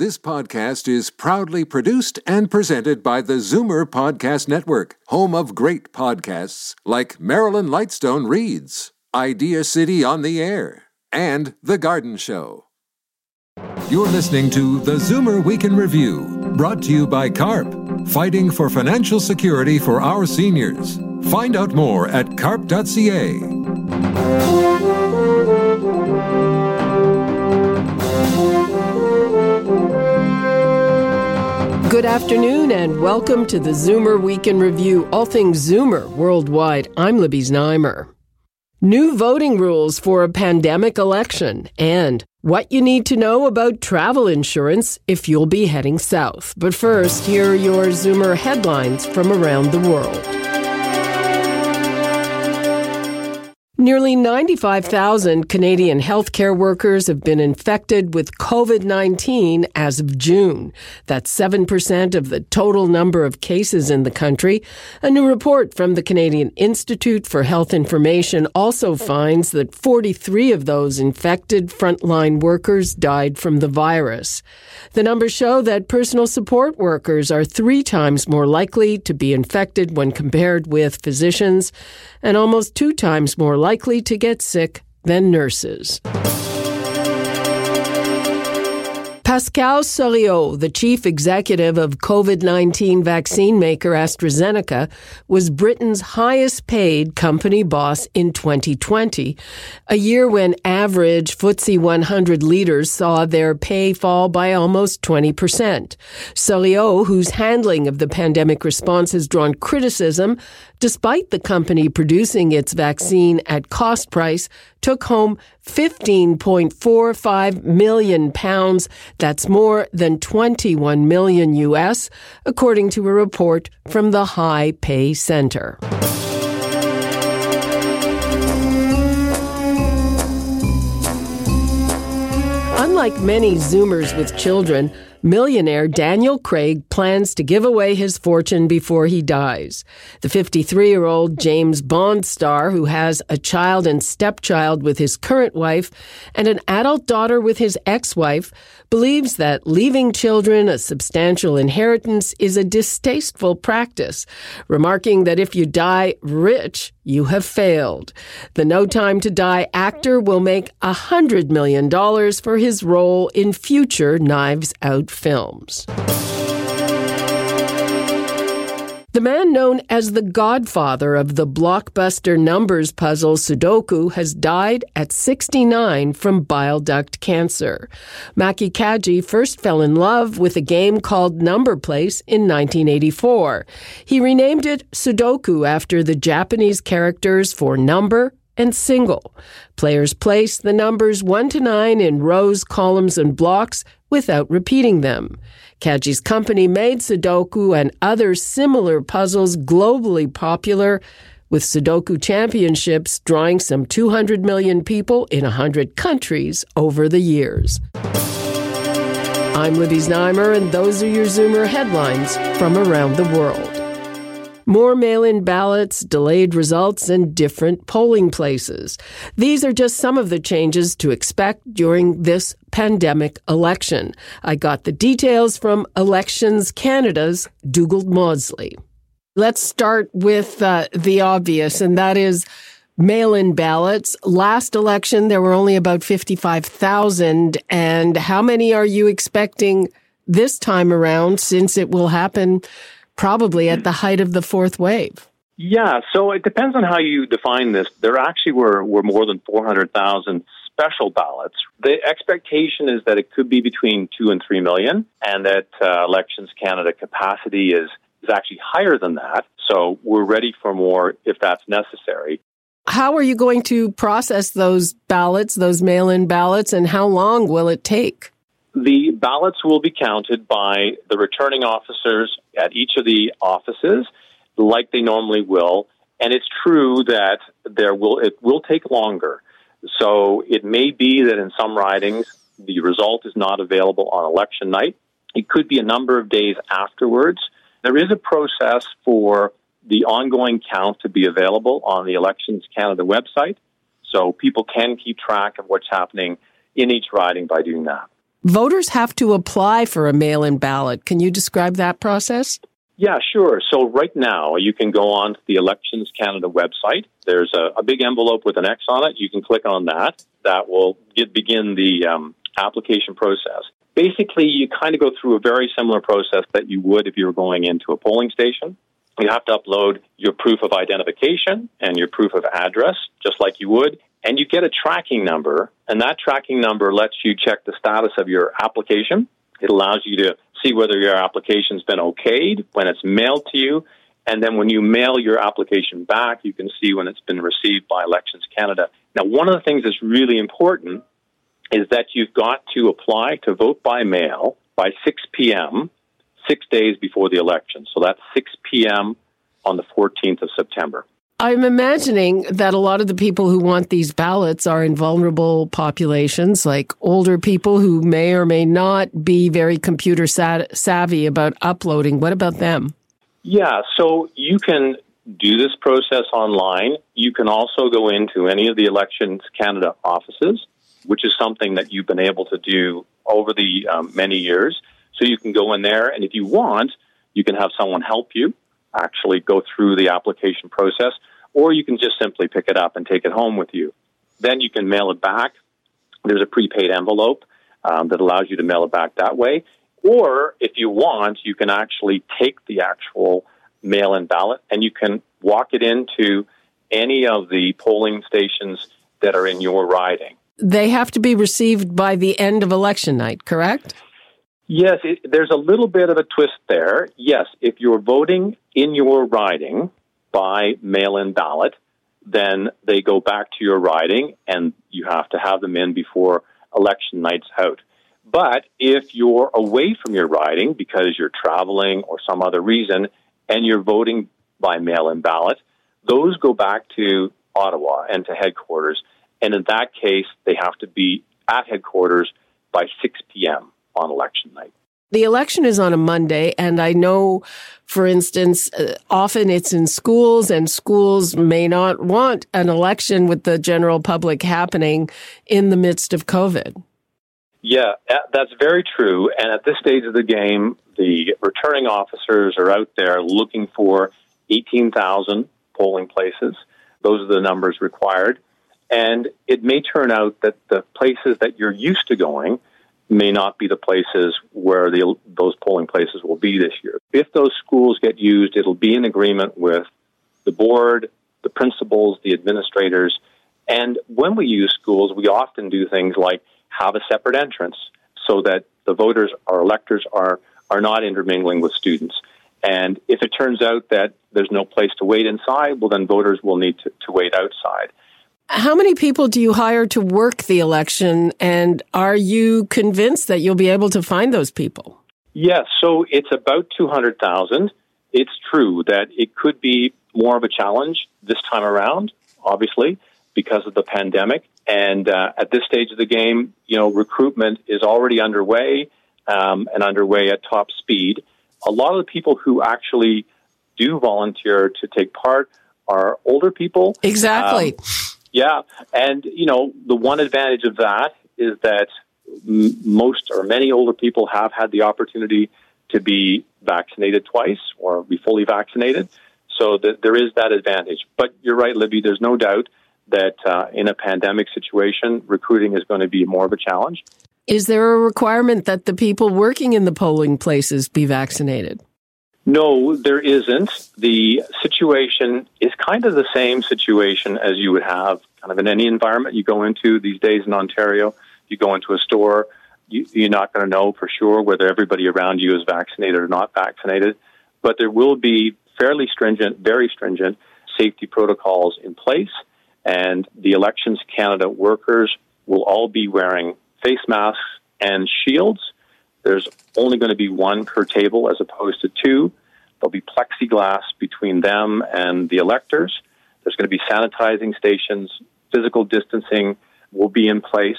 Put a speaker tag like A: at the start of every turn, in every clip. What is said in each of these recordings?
A: This podcast is proudly produced and presented by the Zoomer Podcast Network, home of great podcasts like Marilyn Lightstone Reads, Idea City on the Air, and The Garden Show. You're listening to the Zoomer Week in Review, brought to you by CARP, fighting for financial security for our seniors. Find out more at carp.ca.
B: Good afternoon and welcome to the Zoomer Week in Review, all things Zoomer worldwide. I'm Libby Znaimer. New voting rules for a pandemic election and what you need to know about travel insurance if you'll be heading south. But first, here are your Zoomer headlines from around the world. Nearly 95,000 Canadian healthcare workers have been infected with COVID 19 as of June. That's 7% of the total number of cases in the country. A new report from the Canadian Institute for Health Information also finds that 43 of those infected frontline workers died from the virus. The numbers show that personal support workers are three times more likely to be infected when compared with physicians and almost two times more likely to get sick than nurses. Pascal Soriot, the chief executive of COVID 19 vaccine maker AstraZeneca, was Britain's highest paid company boss in 2020, a year when average FTSE 100 leaders saw their pay fall by almost 20%. Soriot, whose handling of the pandemic response has drawn criticism, despite the company producing its vaccine at cost price, took home 15.45 million pounds. That's more than 21 million US, according to a report from the High Pay Center. Unlike many Zoomers with children, Millionaire Daniel Craig plans to give away his fortune before he dies. The 53 year old James Bond star, who has a child and stepchild with his current wife and an adult daughter with his ex wife, believes that leaving children a substantial inheritance is a distasteful practice, remarking that if you die rich, you have failed. The No Time to Die actor will make $100 million for his role in future Knives Out films. The man known as the godfather of the blockbuster numbers puzzle Sudoku has died at 69 from bile duct cancer. Maki Kaji first fell in love with a game called Number Place in 1984. He renamed it Sudoku after the Japanese characters for number and single. Players place the numbers 1 to 9 in rows, columns, and blocks without repeating them. Kaji's company made Sudoku and other similar puzzles globally popular, with Sudoku championships drawing some 200 million people in 100 countries over the years. I'm Libby Znaimer, and those are your Zoomer headlines from around the world. More mail in ballots, delayed results, and different polling places. These are just some of the changes to expect during this pandemic election. I got the details from Elections Canada's Dugald Maudsley. Let's start with uh, the obvious, and that is mail in ballots. Last election, there were only about 55,000. And how many are you expecting this time around since it will happen? Probably at the height of the fourth wave.
C: Yeah, so it depends on how you define this. There actually were, were more than 400,000 special ballots. The expectation is that it could be between 2 and 3 million, and that uh, Elections Canada capacity is, is actually higher than that. So we're ready for more if that's necessary.
B: How are you going to process those ballots, those mail in ballots, and how long will it take?
C: The ballots will be counted by the returning officers at each of the offices, like they normally will. And it's true that there will it will take longer. So it may be that in some ridings the result is not available on election night. It could be a number of days afterwards. There is a process for the ongoing count to be available on the Elections Canada website, so people can keep track of what's happening in each riding by doing that.
B: Voters have to apply for a mail in ballot. Can you describe that process?
C: Yeah, sure. So right now you can go on to the Elections Canada website. There's a, a big envelope with an X on it. You can click on that. That will get, begin the um, application process. Basically, you kind of go through a very similar process that you would if you were going into a polling station. You have to upload your proof of identification and your proof of address, just like you would. And you get a tracking number, and that tracking number lets you check the status of your application. It allows you to see whether your application's been okayed when it's mailed to you. And then when you mail your application back, you can see when it's been received by Elections Canada. Now, one of the things that's really important is that you've got to apply to vote by mail by 6 p.m., six days before the election. So that's 6 p.m. on the 14th of September.
B: I'm imagining that a lot of the people who want these ballots are in vulnerable populations, like older people who may or may not be very computer savvy about uploading. What about them?
C: Yeah, so you can do this process online. You can also go into any of the Elections Canada offices, which is something that you've been able to do over the um, many years. So you can go in there, and if you want, you can have someone help you actually go through the application process, or you can just simply pick it up and take it home with you. Then you can mail it back. There's a prepaid envelope um, that allows you to mail it back that way. Or if you want, you can actually take the actual mail in ballot and you can walk it into any of the polling stations that are in your riding.
B: They have to be received by the end of election night, correct?
C: Yes, it, there's a little bit of a twist there. Yes, if you're voting in your riding by mail in ballot, then they go back to your riding and you have to have them in before election night's out. But if you're away from your riding because you're traveling or some other reason and you're voting by mail in ballot, those go back to Ottawa and to headquarters. And in that case, they have to be at headquarters by 6 p.m on election night.
B: The election is on a Monday, and I know, for instance, uh, often it's in schools, and schools may not want an election with the general public happening in the midst of COVID.
C: Yeah, that's very true. And at this stage of the game, the returning officers are out there looking for 18,000 polling places. Those are the numbers required. And it may turn out that the places that you're used to going may not be the places where the, those polling places will be this year. If those schools get used, it'll be in agreement with the board, the principals, the administrators. And when we use schools, we often do things like have a separate entrance so that the voters, our electors, are, are not intermingling with students. And if it turns out that there's no place to wait inside, well, then voters will need to, to wait outside.
B: How many people do you hire to work the election? And are you convinced that you'll be able to find those people?
C: Yes, so it's about 200,000. It's true that it could be more of a challenge this time around, obviously, because of the pandemic. And uh, at this stage of the game, you know, recruitment is already underway um, and underway at top speed. A lot of the people who actually do volunteer to take part are older people.
B: Exactly. Um,
C: yeah, and you know the one advantage of that is that most or many older people have had the opportunity to be vaccinated twice or be fully vaccinated, so that there is that advantage. But you're right, Libby. There's no doubt that uh, in a pandemic situation, recruiting is going to be more of a challenge.
B: Is there a requirement that the people working in the polling places be vaccinated?
C: No, there isn't. The situation is kind of the same situation as you would have kind of in any environment you go into these days in Ontario. You go into a store, you, you're not going to know for sure whether everybody around you is vaccinated or not vaccinated, but there will be fairly stringent, very stringent safety protocols in place, and the Elections Canada workers will all be wearing face masks and shields there's only going to be one per table as opposed to two. There'll be plexiglass between them and the electors. There's going to be sanitizing stations. Physical distancing will be in place.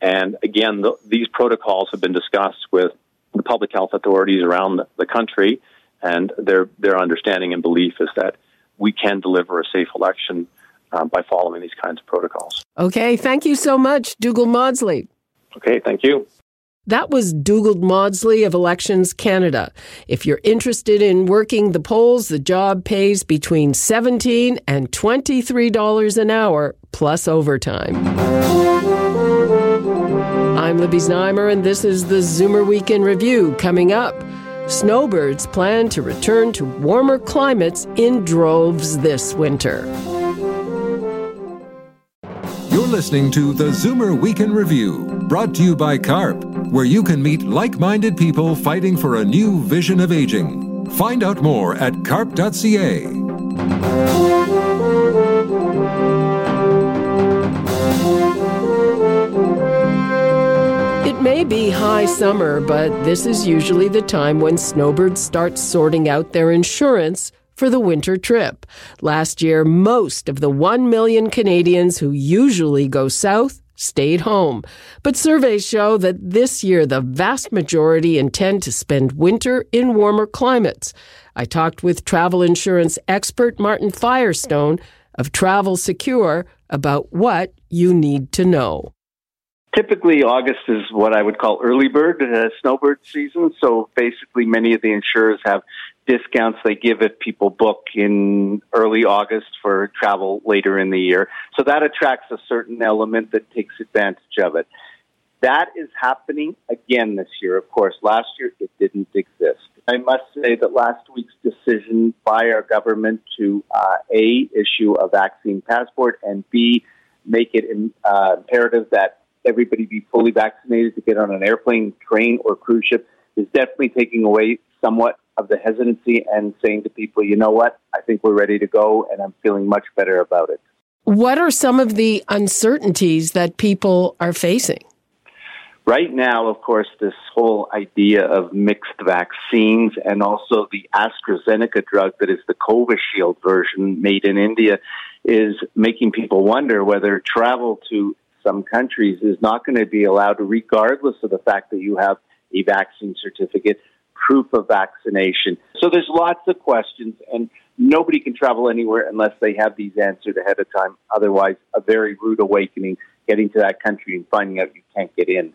C: And again, the, these protocols have been discussed with the public health authorities around the, the country, and their their understanding and belief is that we can deliver a safe election uh, by following these kinds of protocols.
B: Okay, thank you so much, Dougal Maudsley.
C: Okay, thank you.
B: That was Dugald Maudsley of Elections Canada. If you're interested in working the polls, the job pays between 17 and $23 an hour plus overtime. I'm Libby Znaimer, and this is the Zoomer Week in Review. Coming up, snowbirds plan to return to warmer climates in droves this winter.
A: You're listening to the Zoomer Week in Review, brought to you by CARP where you can meet like minded people fighting for a new vision of aging. Find out more at carp.ca.
B: It may be high summer, but this is usually the time when snowbirds start sorting out their insurance for the winter trip. Last year, most of the 1 million Canadians who usually go south stayed home. But surveys show that this year the vast majority intend to spend winter in warmer climates. I talked with travel insurance expert Martin Firestone of Travel Secure about what you need to know.
D: Typically, August is what I would call early bird, uh, snowbird season. So basically, many of the insurers have discounts they give if people book in early August for travel later in the year. So that attracts a certain element that takes advantage of it. That is happening again this year. Of course, last year it didn't exist. I must say that last week's decision by our government to uh, A, issue a vaccine passport, and B, make it uh, imperative that everybody be fully vaccinated to get on an airplane, train, or cruise ship is definitely taking away somewhat of the hesitancy and saying to people, you know what, I think we're ready to go and I'm feeling much better about it.
B: What are some of the uncertainties that people are facing?
D: Right now, of course, this whole idea of mixed vaccines and also the AstraZeneca drug that is the Covishield version made in India is making people wonder whether travel to some countries is not going to be allowed, regardless of the fact that you have a vaccine certificate, proof of vaccination. So there's lots of questions, and nobody can travel anywhere unless they have these answered ahead of time. Otherwise, a very rude awakening getting to that country and finding out you can't get in.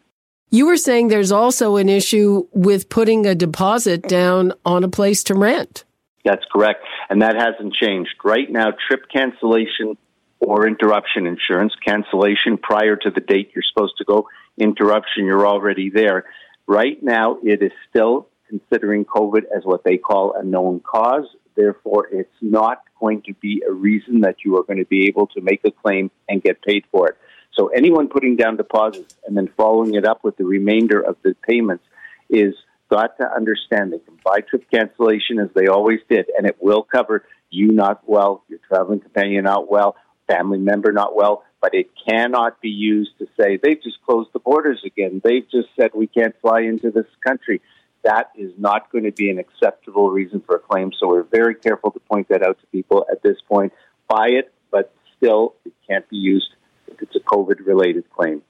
B: You were saying there's also an issue with putting a deposit down on a place to rent.
D: That's correct. And that hasn't changed. Right now, trip cancellation or interruption insurance, cancellation prior to the date you're supposed to go, interruption, you're already there. Right now, it is still considering COVID as what they call a known cause. Therefore, it's not going to be a reason that you are going to be able to make a claim and get paid for it. So anyone putting down deposits and then following it up with the remainder of the payments is got to understand they can buy trip cancellation as they always did, and it will cover you not well, your traveling companion not well, family member not well, but it cannot be used to say they've just closed the borders again. They've just said we can't fly into this country that is not going to be an acceptable reason for a claim. So we're very careful to point that out to people at this point. Buy it, but still, it can't be used if it's a COVID related claim.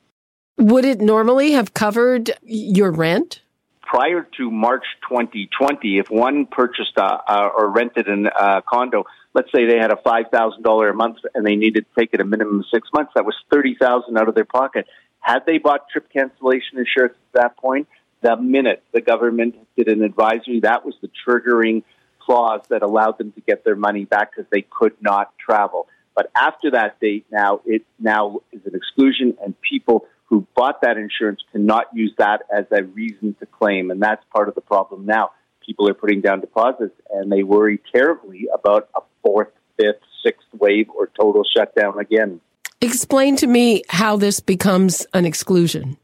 B: Would it normally have covered your rent?
D: Prior to March 2020, if one purchased a, uh, or rented a uh, condo, let's say they had a $5,000 a month and they needed to take it a minimum of six months, that was 30000 out of their pocket. Had they bought trip cancellation insurance at that point, the minute the government did an advisory, that was the triggering clause that allowed them to get their money back because they could not travel. But after that date, now it now is an exclusion, and people who bought that insurance cannot use that as a reason to claim, and that's part of the problem now. People are putting down deposits, and they worry terribly about a fourth, fifth, sixth wave or total shutdown again.
B: Explain to me how this becomes an exclusion.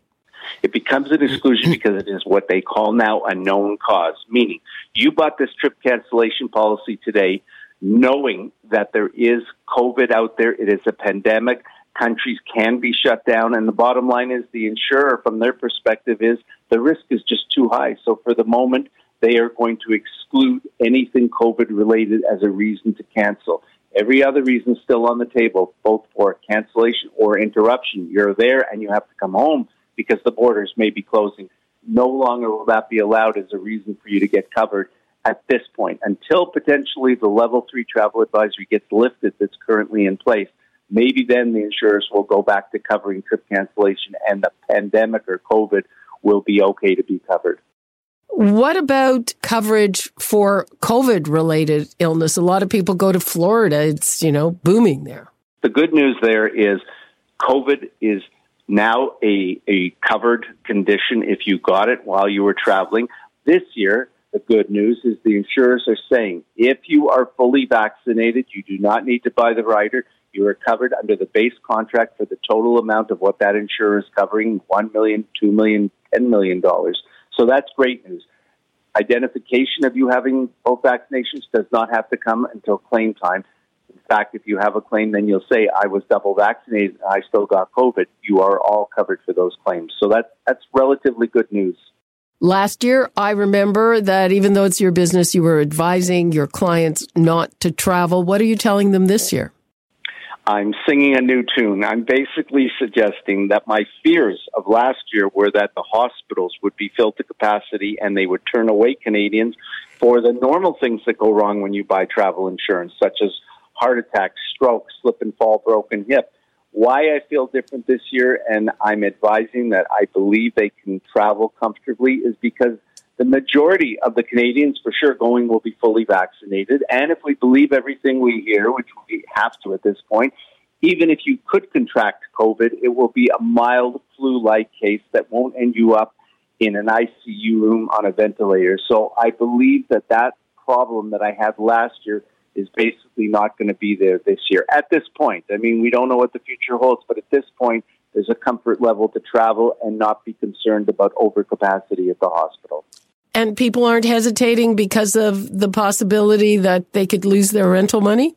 D: It becomes an exclusion because it is what they call now a known cause, meaning you bought this trip cancellation policy today knowing that there is COVID out there, it is a pandemic, countries can be shut down, and the bottom line is the insurer, from their perspective, is the risk is just too high. So for the moment, they are going to exclude anything COVID related as a reason to cancel. Every other reason is still on the table, both for cancellation or interruption. You're there and you have to come home because the borders may be closing. No longer will that be allowed as a reason for you to get covered at this point until potentially the level three travel advisory gets lifted that's currently in place. Maybe then the insurers will go back to covering trip cancellation and the pandemic or COVID will be okay to be covered.
B: What about coverage for COVID related illness? A lot of people go to Florida. It's, you know, booming there.
D: The good news there is COVID is now a, a covered condition if you got it while you were traveling. This year, the good news is the insurers are saying if you are fully vaccinated, you do not need to buy the rider. You are covered under the base contract for the total amount of what that insurer is covering $1 million, $2 million, $10 million. So that's great news. Identification of you having both vaccinations does not have to come until claim time. In fact, if you have a claim, then you'll say, I was double vaccinated, I still got COVID. You are all covered for those claims. So that, that's relatively good news.
B: Last year, I remember that even though it's your business, you were advising your clients not to travel. What are you telling them this year?
D: I'm singing a new tune. I'm basically suggesting that my fears of last year were that the hospitals would be filled to capacity and they would turn away Canadians for the normal things that go wrong when you buy travel insurance, such as heart attack, stroke, slip and fall, broken hip. Why I feel different this year, and I'm advising that I believe they can travel comfortably, is because the majority of the Canadians, for sure, going will be fully vaccinated. And if we believe everything we hear, which we have to at this point, even if you could contract COVID, it will be a mild flu like case that won't end you up in an ICU room on a ventilator. So I believe that that problem that I had last year is basically not going to be there this year at this point. I mean, we don't know what the future holds, but at this point, there's a comfort level to travel and not be concerned about overcapacity at the hospital.
B: And people aren't hesitating because of the possibility that they could lose their rental money?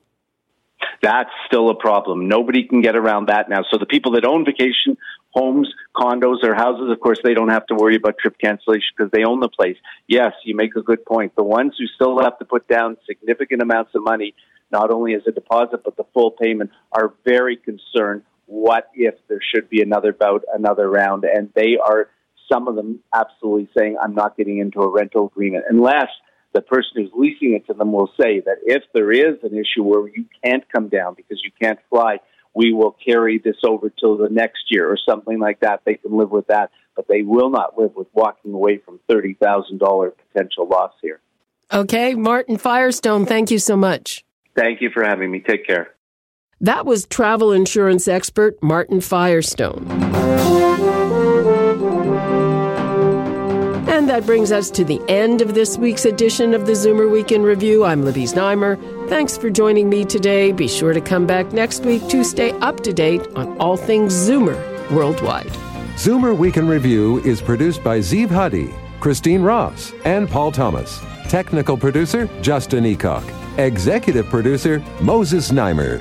D: That's still a problem. Nobody can get around that now. So the people that own vacation homes, condos, or houses, of course, they don't have to worry about trip cancellation because they own the place. Yes, you make a good point. The ones who still have to put down significant amounts of money, not only as a deposit, but the full payment, are very concerned. What if there should be another bout, another round? And they are some of them absolutely saying, I'm not getting into a rental agreement unless the person who's leasing it to them will say that if there is an issue where you can't come down because you can't fly, we will carry this over till the next year or something like that. They can live with that, but they will not live with walking away from $30,000 potential loss here.
B: Okay, Martin Firestone, thank you so much.
D: Thank you for having me. Take care.
B: That was travel insurance expert Martin Firestone. That brings us to the end of this week's edition of the Zoomer Week in Review. I'm Libby Znaimer. Thanks for joining me today. Be sure to come back next week to stay up to date on all things Zoomer worldwide.
A: Zoomer Week in Review is produced by Zeev Huddy, Christine Ross, and Paul Thomas. Technical producer, Justin Eacock. Executive producer, Moses Znaimer.